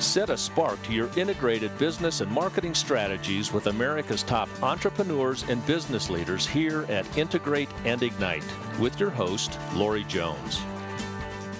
Set a spark to your integrated business and marketing strategies with America's top entrepreneurs and business leaders here at Integrate and Ignite with your host, Lori Jones.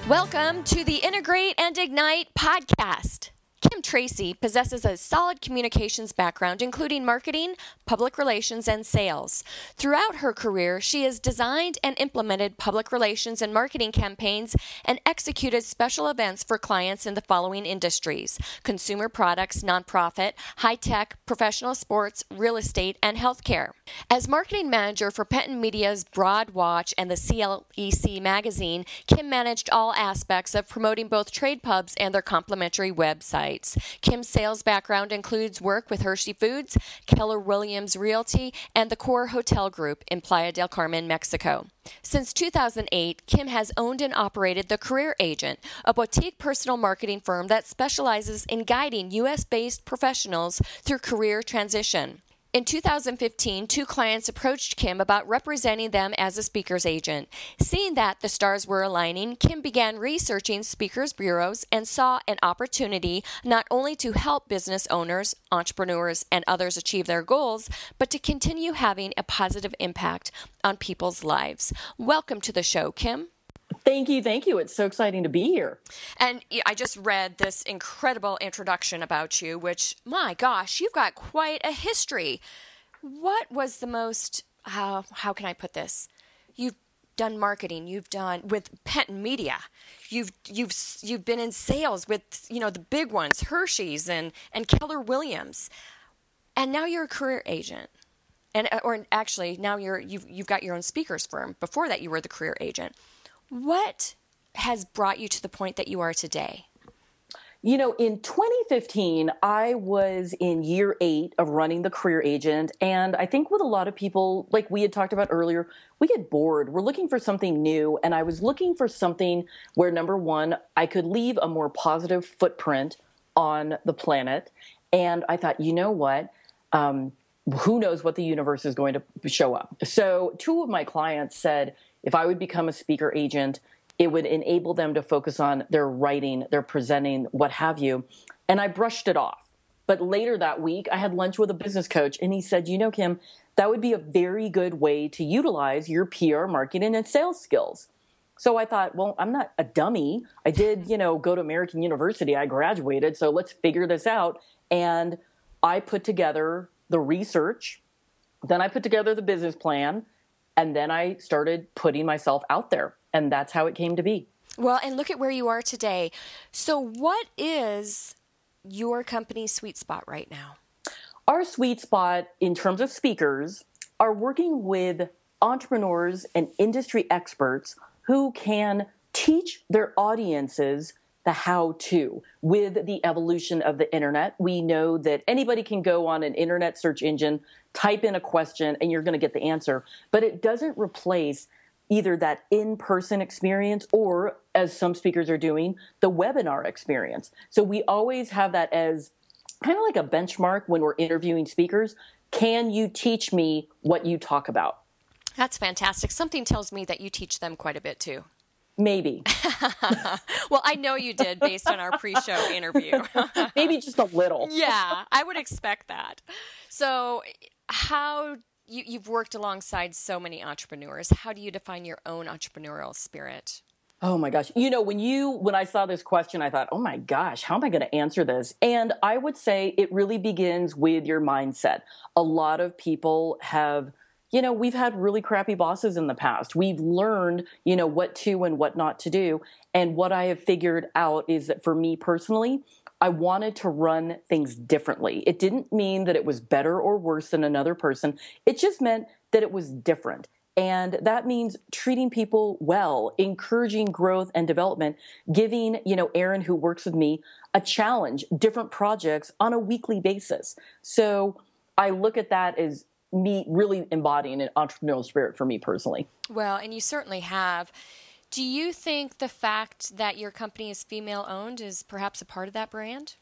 Welcome to the Integrate and Ignite podcast. Kim Tracy possesses a solid communications background, including marketing, public relations, and sales. Throughout her career, she has designed and implemented public relations and marketing campaigns and executed special events for clients in the following industries consumer products, nonprofit, high tech, professional sports, real estate, and healthcare. As marketing manager for Penton Media's Boardwatch and the CLEC magazine, Kim managed all aspects of promoting both trade pubs and their complementary website. Kim's sales background includes work with Hershey Foods, Keller Williams Realty, and the KOR Hotel Group in Playa del Carmen, Mexico. Since 2008, Kim has owned and operated The Career Agent, a boutique personal marketing firm that specializes in guiding U.S. based professionals through career transition. In 2015, two clients approached Kim about representing them as a speaker's agent. Seeing that the stars were aligning, Kim began researching speakers' bureaus and saw an opportunity not only to help business owners, entrepreneurs, and others achieve their goals, but to continue having a positive impact on people's lives. Welcome to the show, Kim. Thank you. Thank you. It's so exciting to be here. And I just read this incredible introduction about you, which, my gosh, you've got quite a history. What was the most, uh, how can I put this? You've done marketing, you've done with Penton Media. You've you've you've been in sales with, you know, the big ones, Hershey's and and Keller Williams. And now you're a career agent. And uh, or actually, now you're you've you've got your own speakers firm. Before that you were the career agent what has brought you to the point that you are today? You know, in 2015, I was in year eight of running the career agent. And I think with a lot of people, like we had talked about earlier, we get bored. We're looking for something new. And I was looking for something where, number one, I could leave a more positive footprint on the planet. And I thought, you know what? Um, who knows what the universe is going to show up? So, two of my clients said, if I would become a speaker agent, it would enable them to focus on their writing, their presenting, what have you. And I brushed it off. But later that week, I had lunch with a business coach, and he said, You know, Kim, that would be a very good way to utilize your PR marketing and sales skills. So I thought, well, I'm not a dummy. I did, you know, go to American University. I graduated. So let's figure this out. And I put together the research. Then I put together the business plan. And then I started putting myself out there. And that's how it came to be. Well, and look at where you are today. So, what is your company's sweet spot right now? Our sweet spot in terms of speakers are working with entrepreneurs and industry experts who can teach their audiences the how to. With the evolution of the internet, we know that anybody can go on an internet search engine, type in a question, and you're going to get the answer. But it doesn't replace either that in person experience or, as some speakers are doing, the webinar experience. So we always have that as kind of like a benchmark when we're interviewing speakers. Can you teach me what you talk about? That's fantastic. Something tells me that you teach them quite a bit too. Maybe. well, I know you did based on our pre show interview. Maybe just a little. yeah, I would expect that. So, how you, you've worked alongside so many entrepreneurs, how do you define your own entrepreneurial spirit? Oh my gosh. You know, when you when I saw this question, I thought, "Oh my gosh, how am I going to answer this?" And I would say it really begins with your mindset. A lot of people have you know, we've had really crappy bosses in the past. We've learned, you know, what to and what not to do. And what I have figured out is that for me personally, I wanted to run things differently. It didn't mean that it was better or worse than another person. It just meant that it was different. And that means treating people well, encouraging growth and development, giving, you know, Erin who works with me a challenge, different projects on a weekly basis. So I look at that as me really embodying an entrepreneurial spirit for me personally. Well, and you certainly have. Do you think the fact that your company is female owned is perhaps a part of that brand?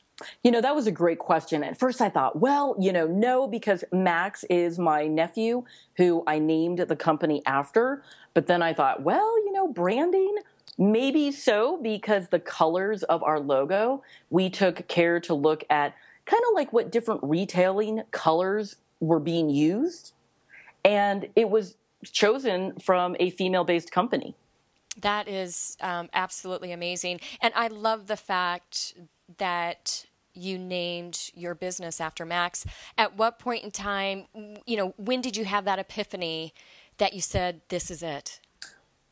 You know, that was a great question. At first, I thought, well, you know, no, because Max is my nephew who I named the company after. But then I thought, well, you know, branding, Maybe so, because the colors of our logo, we took care to look at kind of like what different retailing colors were being used. And it was chosen from a female based company. That is um, absolutely amazing. And I love the fact that you named your business after Max. At what point in time, you know, when did you have that epiphany that you said, this is it?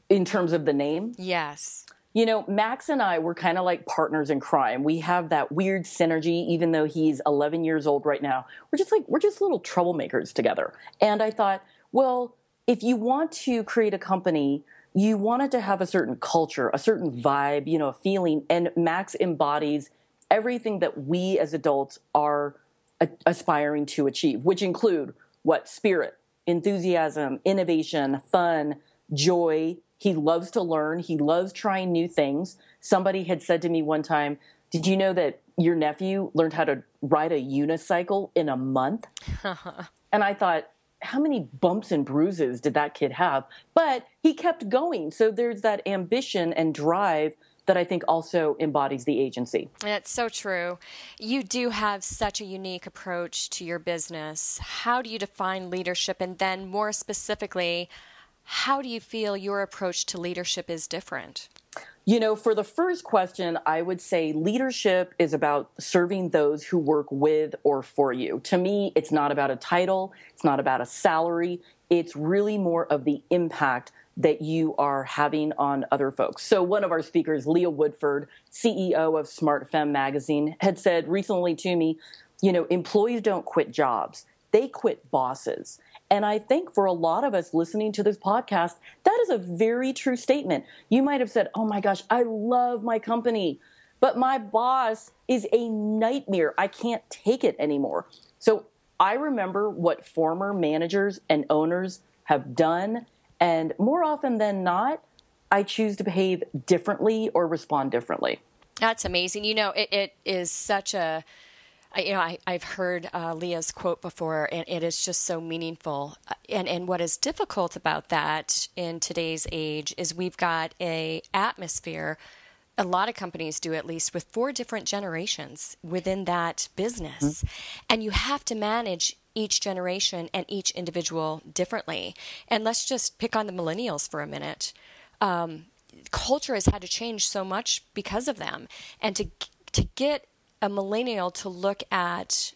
In terms of the name? Yes. You know, Max and I were kind of like partners in crime. We have that weird synergy, even though he's 11 years old right now. We're just like, we're just little troublemakers together. And I thought, well, if you want to create a company, you want it to have a certain culture, a certain vibe, you know, a feeling. And Max embodies everything that we as adults are a- aspiring to achieve, which include what? Spirit, enthusiasm, innovation, fun, joy, he loves to learn. He loves trying new things. Somebody had said to me one time, Did you know that your nephew learned how to ride a unicycle in a month? and I thought, how many bumps and bruises did that kid have? But he kept going. So there's that ambition and drive that I think also embodies the agency. That's so true. You do have such a unique approach to your business. How do you define leadership? And then, more specifically, how do you feel your approach to leadership is different? You know, for the first question, I would say leadership is about serving those who work with or for you. To me, it's not about a title, it's not about a salary, it's really more of the impact that you are having on other folks. So, one of our speakers, Leah Woodford, CEO of Smart Femme magazine, had said recently to me, you know, employees don't quit jobs, they quit bosses. And I think for a lot of us listening to this podcast, that is a very true statement. You might have said, Oh my gosh, I love my company, but my boss is a nightmare. I can't take it anymore. So I remember what former managers and owners have done. And more often than not, I choose to behave differently or respond differently. That's amazing. You know, it, it is such a I, you know, I, have heard uh, Leah's quote before, and it is just so meaningful. Uh, and and what is difficult about that in today's age is we've got a atmosphere. A lot of companies do at least with four different generations within that business, mm-hmm. and you have to manage each generation and each individual differently. And let's just pick on the millennials for a minute. Um, culture has had to change so much because of them, and to to get a millennial to look at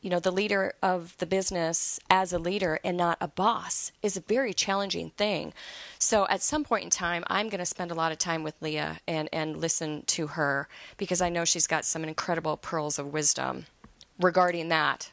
you know the leader of the business as a leader and not a boss is a very challenging thing so at some point in time i'm going to spend a lot of time with leah and and listen to her because i know she's got some incredible pearls of wisdom regarding that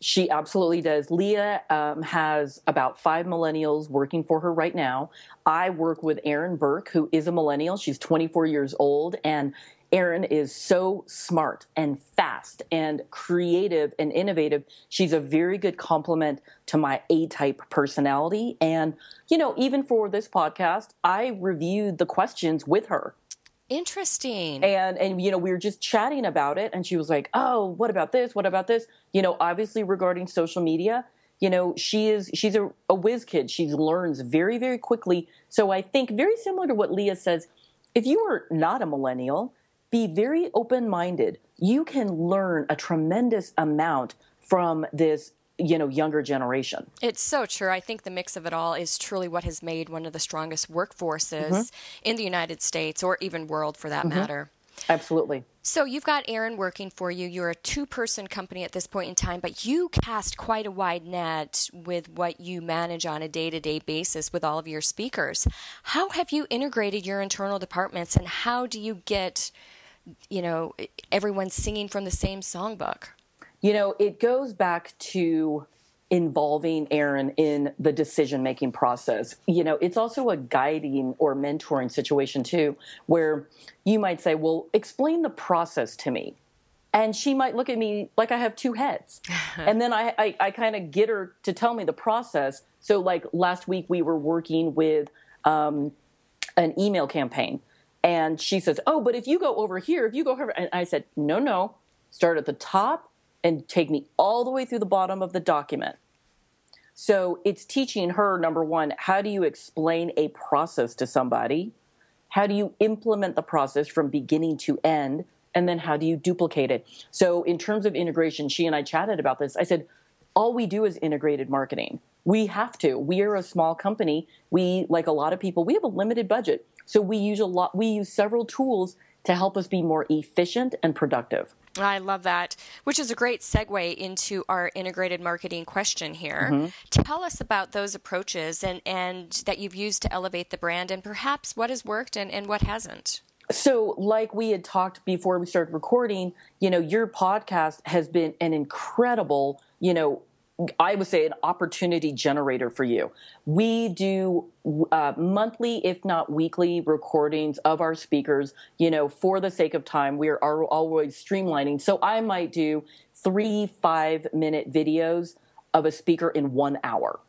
she absolutely does. Leah um, has about five millennials working for her right now. I work with Erin Burke, who is a millennial. She's 24 years old, and Erin is so smart and fast and creative and innovative. She's a very good complement to my A type personality. And, you know, even for this podcast, I reviewed the questions with her. Interesting. And and you know, we were just chatting about it and she was like, "Oh, what about this? What about this?" You know, obviously regarding social media, you know, she is she's a, a whiz kid. She learns very very quickly. So I think very similar to what Leah says, if you are not a millennial, be very open minded. You can learn a tremendous amount from this you know younger generation it's so true i think the mix of it all is truly what has made one of the strongest workforces mm-hmm. in the united states or even world for that mm-hmm. matter absolutely so you've got Erin working for you. You're a two-person company at this point in time, but you cast quite a wide net with what you manage on a day-to-day basis with all of your speakers. How have you integrated your internal departments and how do you get you know, everyone's singing from the same songbook? You know, it goes back to involving Erin in the decision making process. You know, it's also a guiding or mentoring situation too, where you might say, Well, explain the process to me. And she might look at me like I have two heads. and then I, I, I kind of get her to tell me the process. So, like last week, we were working with um, an email campaign and she says, Oh, but if you go over here, if you go over, and I said, No, no, start at the top and take me all the way through the bottom of the document. So it's teaching her, number one, how do you explain a process to somebody? How do you implement the process from beginning to end? And then how do you duplicate it? So, in terms of integration, she and I chatted about this. I said, all we do is integrated marketing. We have to. We are a small company. We, like a lot of people, we have a limited budget. So we use a lot, we use several tools to help us be more efficient and productive. I love that, which is a great segue into our integrated marketing question here. Mm-hmm. Tell us about those approaches and, and that you've used to elevate the brand and perhaps what has worked and, and what hasn't. So, like we had talked before we started recording, you know, your podcast has been an incredible, you know, I would say an opportunity generator for you. We do uh, monthly, if not weekly, recordings of our speakers. You know, for the sake of time, we are, always streamlining. So I might do three five minute videos of a speaker in one hour.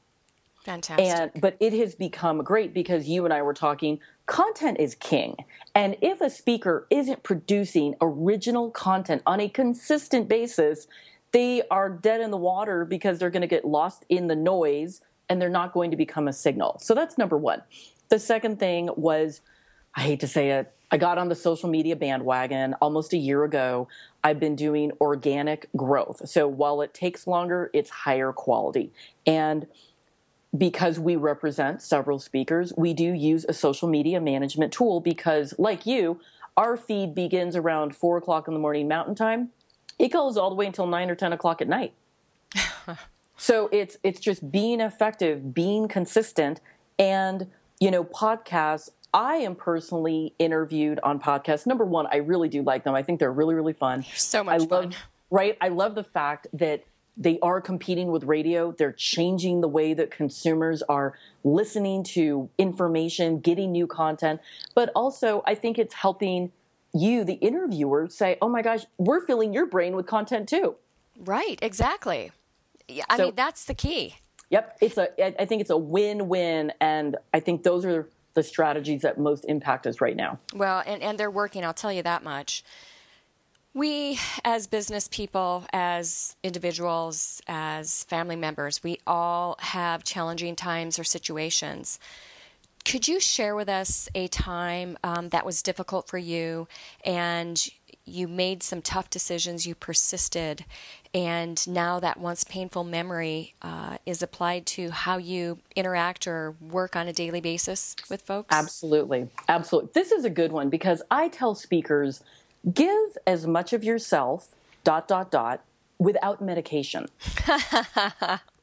Fantastic. And but it has become great because you and I were talking. Content is king, and if a speaker isn't producing original content on a consistent basis, they are dead in the water because they're going to get lost in the noise and they're not going to become a signal. So that's number one. The second thing was, I hate to say it, I got on the social media bandwagon almost a year ago. I've been doing organic growth. So while it takes longer, it's higher quality. And because we represent several speakers, we do use a social media management tool because, like you, our feed begins around four o'clock in the morning Mountain Time it goes all the way until nine or ten o'clock at night. so it's it's just being effective, being consistent, and you know, podcasts. I am personally interviewed on podcasts. Number one, I really do like them. I think they're really really fun. So much I fun. Love, right? I love the fact that they are competing with radio. They're changing the way that consumers are listening to information, getting new content. But also, I think it's helping you, the interviewer, say, "Oh my gosh, we're filling your brain with content too." Right. Exactly. I so, mean, that's the key. Yep. It's a. I think it's a win-win, and I think those are the strategies that most impact us right now. Well, and and they're working. I'll tell you that much. We, as business people, as individuals, as family members, we all have challenging times or situations. Could you share with us a time um, that was difficult for you and you made some tough decisions, you persisted, and now that once painful memory uh, is applied to how you interact or work on a daily basis with folks? Absolutely. Absolutely. This is a good one because I tell speakers give as much of yourself, dot, dot, dot, without medication.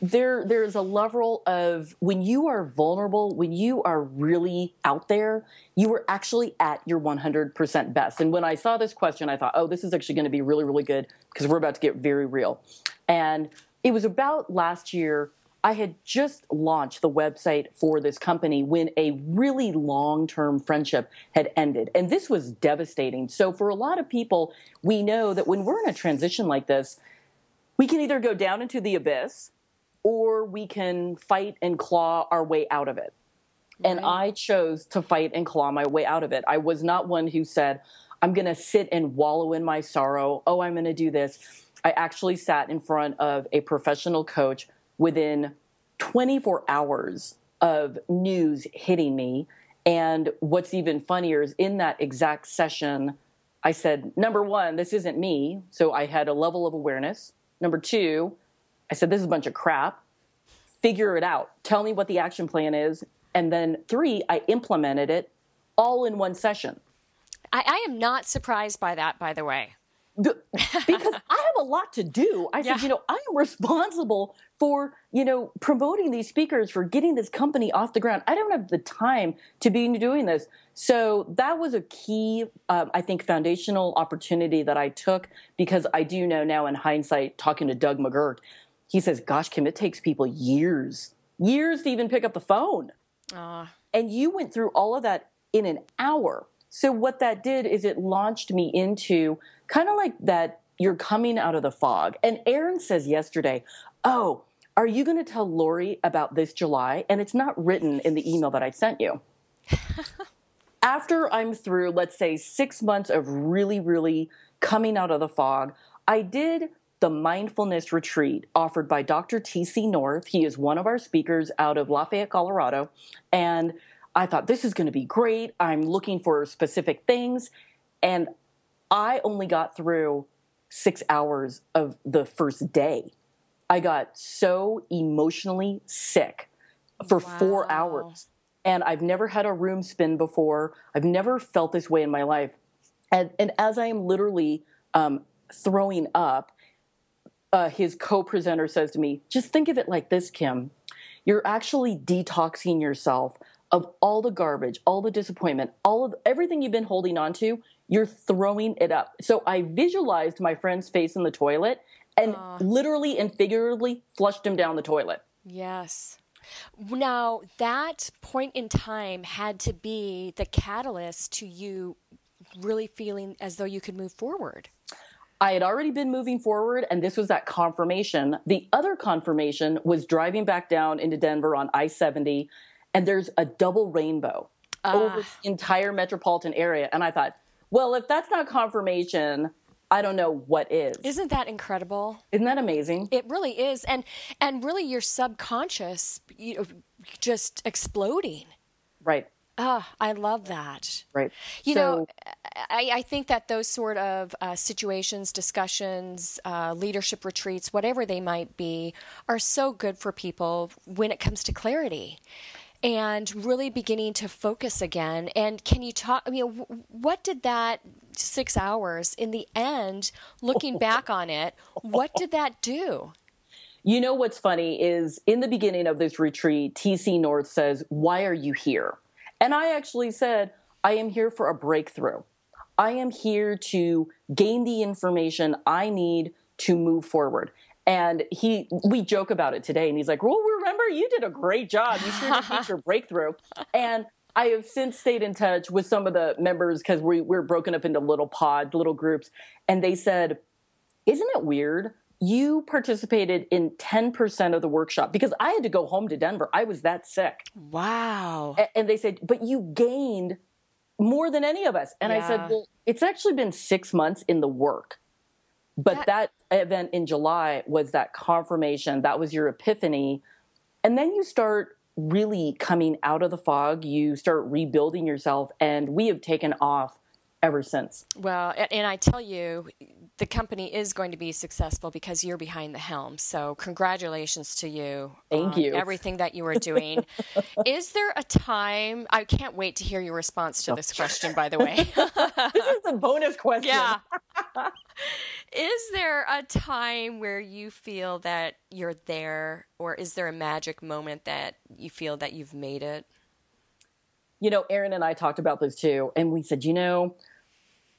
there there's a level of when you are vulnerable when you are really out there you are actually at your 100% best. And when i saw this question i thought oh this is actually going to be really really good because we're about to get very real. And it was about last year i had just launched the website for this company when a really long-term friendship had ended. And this was devastating. So for a lot of people we know that when we're in a transition like this we can either go down into the abyss or we can fight and claw our way out of it. Right. And I chose to fight and claw my way out of it. I was not one who said, I'm going to sit and wallow in my sorrow. Oh, I'm going to do this. I actually sat in front of a professional coach within 24 hours of news hitting me. And what's even funnier is in that exact session, I said, number one, this isn't me. So I had a level of awareness. Number two, I said, this is a bunch of crap. Figure it out. Tell me what the action plan is. And then three, I implemented it all in one session. I, I am not surprised by that, by the way. because I have a lot to do. I yeah. said, you know, I am responsible for, you know, promoting these speakers, for getting this company off the ground. I don't have the time to be doing this. So that was a key, um, I think, foundational opportunity that I took because I do know now in hindsight, talking to Doug McGurk, he says, Gosh, Kim, it takes people years, years to even pick up the phone. Uh. And you went through all of that in an hour. So, what that did is it launched me into kind of like that you're coming out of the fog. And Erin says yesterday, Oh, are you going to tell Lori about this July? And it's not written in the email that I sent you. After I'm through, let's say, six months of really, really coming out of the fog, I did the mindfulness retreat offered by Dr. T.C. North. He is one of our speakers out of Lafayette, Colorado. And I thought this is going to be great. I'm looking for specific things. And I only got through six hours of the first day. I got so emotionally sick for wow. four hours. And I've never had a room spin before. I've never felt this way in my life. And, and as I am literally um, throwing up, uh, his co presenter says to me, Just think of it like this, Kim. You're actually detoxing yourself of all the garbage, all the disappointment, all of everything you've been holding on to. You're throwing it up. So I visualized my friend's face in the toilet and uh, literally and figuratively flushed him down the toilet. Yes. Now, that point in time had to be the catalyst to you really feeling as though you could move forward. I had already been moving forward, and this was that confirmation. The other confirmation was driving back down into Denver on I 70, and there's a double rainbow uh. over the entire metropolitan area. And I thought, well, if that's not confirmation, I don't know what is. Isn't that incredible? Isn't that amazing? It really is, and and really your subconscious, you know, just exploding. Right. Oh, I love that. Right. You so, know, I, I, think that those sort of uh, situations, discussions, uh, leadership retreats, whatever they might be, are so good for people when it comes to clarity and really beginning to focus again. And can you talk? I mean, what did that six hours in the end, looking back on it, what did that do? You know what's funny is in the beginning of this retreat, TC North says, Why are you here? And I actually said, I am here for a breakthrough. I am here to gain the information I need to move forward. And he, we joke about it today, and he's like, "Well, remember, you did a great job. You shared your breakthrough." And I have since stayed in touch with some of the members because we we're broken up into little pods, little groups, and they said, "Isn't it weird you participated in 10% of the workshop because I had to go home to Denver. I was that sick. Wow. And they said, but you gained more than any of us. And yeah. I said, well, it's actually been six months in the work. But that, that event in July was that confirmation. That was your epiphany. And then you start really coming out of the fog. You start rebuilding yourself. And we have taken off ever since. Well, and I tell you, the company is going to be successful because you're behind the helm. So, congratulations to you. Thank you. Everything that you are doing. is there a time? I can't wait to hear your response to this question, by the way. this is a bonus question. Yeah. is there a time where you feel that you're there, or is there a magic moment that you feel that you've made it? You know, Erin and I talked about this too, and we said, you know,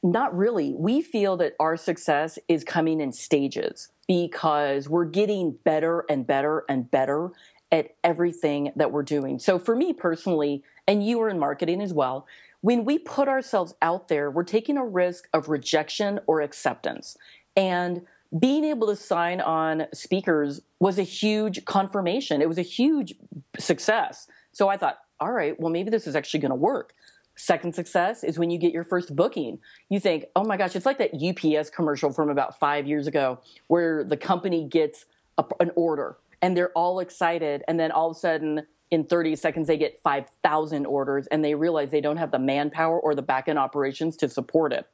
not really. We feel that our success is coming in stages because we're getting better and better and better at everything that we're doing. So, for me personally, and you are in marketing as well, when we put ourselves out there, we're taking a risk of rejection or acceptance. And being able to sign on speakers was a huge confirmation. It was a huge success. So I thought, all right, well, maybe this is actually going to work. Second success is when you get your first booking. You think, oh my gosh, it's like that UPS commercial from about five years ago where the company gets a, an order and they're all excited. And then all of a sudden, in 30 seconds, they get 5,000 orders and they realize they don't have the manpower or the back end operations to support it.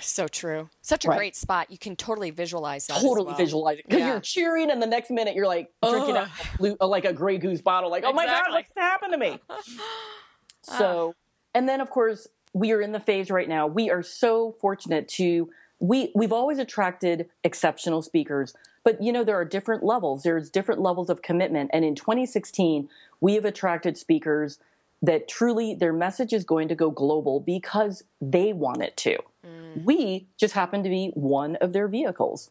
So true. Such a right. great spot. You can totally visualize that. Totally well. visualize it because yeah. you're cheering, and the next minute you're like drinking out like a Grey Goose bottle. Like, oh my god, what's happened to me? so and then of course we are in the phase right now. We are so fortunate to we we've always attracted exceptional speakers, but you know there are different levels. There's different levels of commitment, and in 2016 we have attracted speakers that truly their message is going to go global because they want it to. Mm. We just happen to be one of their vehicles.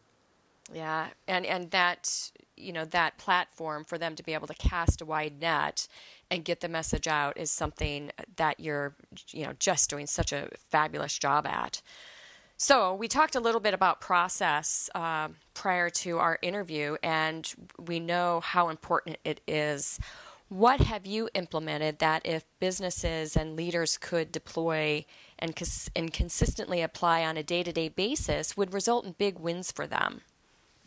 Yeah, and and that you know that platform for them to be able to cast a wide net and get the message out is something that you're you know just doing such a fabulous job at. So we talked a little bit about process uh, prior to our interview, and we know how important it is. What have you implemented that if businesses and leaders could deploy and, cons- and consistently apply on a day to day basis would result in big wins for them?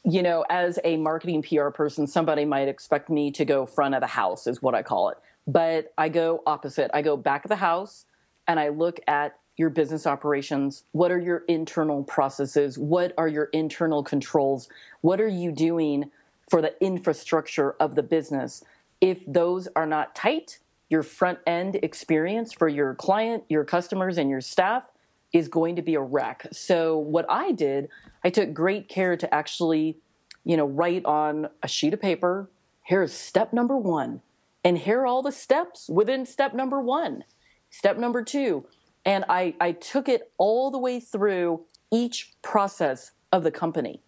You know, as a marketing PR person, somebody might expect me to go front of the house, is what I call it. but I go opposite. I go back of the house and I look at your business operations. What are your internal processes? What are your internal controls? What are you doing for the infrastructure of the business? If those are not tight, your front end experience for your client, your customers, and your staff is going to be a wreck. So, what I did, I took great care to actually, you know, write on a sheet of paper here's step number one, and here are all the steps within step number one, step number two. And I, I took it all the way through each process of the company.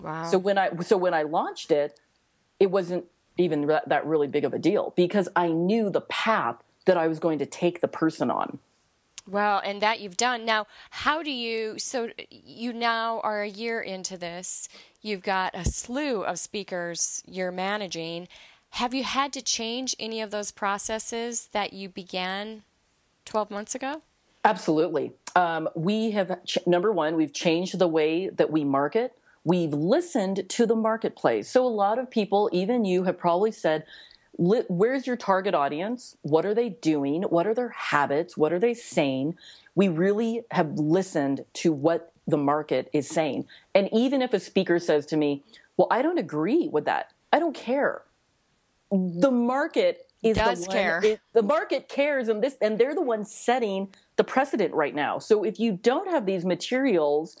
Wow. So when I so when I launched it, it wasn't even that really big of a deal because I knew the path that I was going to take the person on. Well, and that you've done. Now, how do you, so you now are a year into this, you've got a slew of speakers you're managing. Have you had to change any of those processes that you began 12 months ago? Absolutely. Um, we have, number one, we've changed the way that we market. We've listened to the marketplace. So a lot of people, even you, have probably said, where's your target audience? What are they doing? What are their habits? What are they saying? We really have listened to what the market is saying. And even if a speaker says to me, Well, I don't agree with that, I don't care. The market is does the one, care. The market cares, and this, and they're the ones setting the precedent right now. So if you don't have these materials,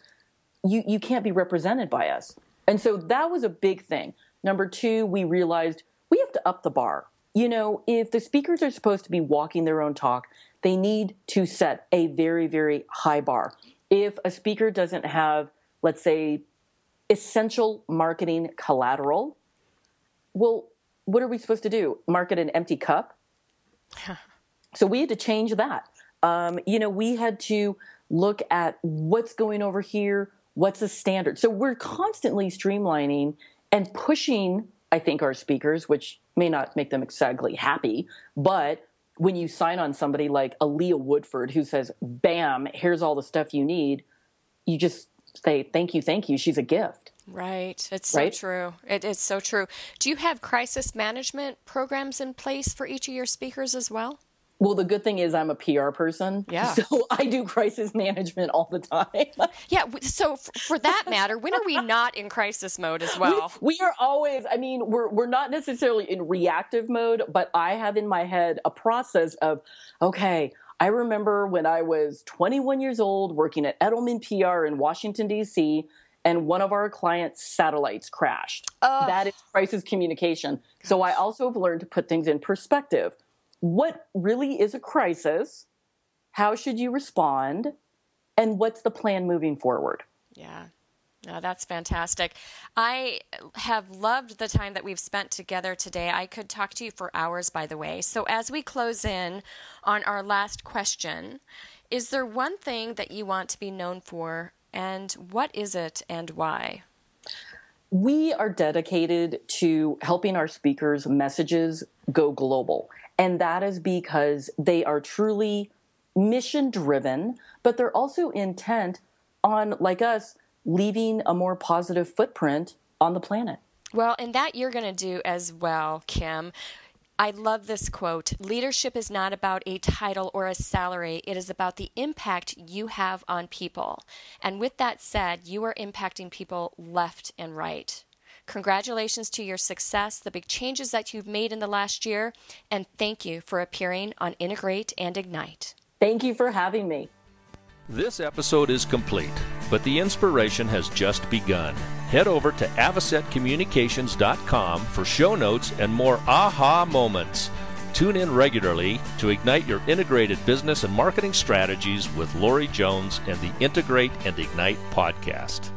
you you can't be represented by us. And so that was a big thing. Number two, we realized we have to up the bar. You know, if the speakers are supposed to be walking their own talk, they need to set a very, very high bar. If a speaker doesn't have, let's say, essential marketing collateral, well, what are we supposed to do? Market an empty cup? so we had to change that. Um, you know, we had to look at what's going over here, what's the standard. So we're constantly streamlining and pushing I think, our speakers, which may not make them exactly happy, but when you sign on somebody like Leah Woodford who says, bam, here's all the stuff you need, you just say, thank you, thank you. She's a gift. Right. It's so true. It is so true. Do you have crisis management programs in place for each of your speakers as well? Well, the good thing is I'm a PR person. Yeah. So I do crisis management all the time. yeah. So for that matter, when are we not in crisis mode as well? We, we, are always, I mean, we're, we're not necessarily in reactive mode, but I have in my head a process of, okay, I remember when I was 21 years old working at Edelman PR in Washington, D.C., and one of our clients' satellites crashed. That is crisis communication. Gosh. So I also have learned to put things in perspective what really is a crisis, how should you respond, and what's the plan moving forward? Yeah. That's fantastic. I have loved the time that we've spent together today. I could talk to you for hours, by the way. So, as we close in on our last question, is there one thing that you want to be known for, and what is it and why? We are dedicated to helping our speakers' messages go global. And that is because they are truly mission driven, but they're also intent on, like us, leaving a more positive footprint on the planet. Well, and that you're going to do as well, Kim. I love this quote Leadership is not about a title or a salary, it is about the impact you have on people. And with that said, you are impacting people left and right. Congratulations to your success, the big changes that you've made in the last year, and thank you for appearing on Integrate and Ignite. Thank you for having me. This episode is complete, but the inspiration has just begun. Head over to avocetcommunications.com for show notes and more aha moments. Tune in regularly to ignite your integrated business and marketing strategies with Lori Jones and the Integrate and Ignite podcast.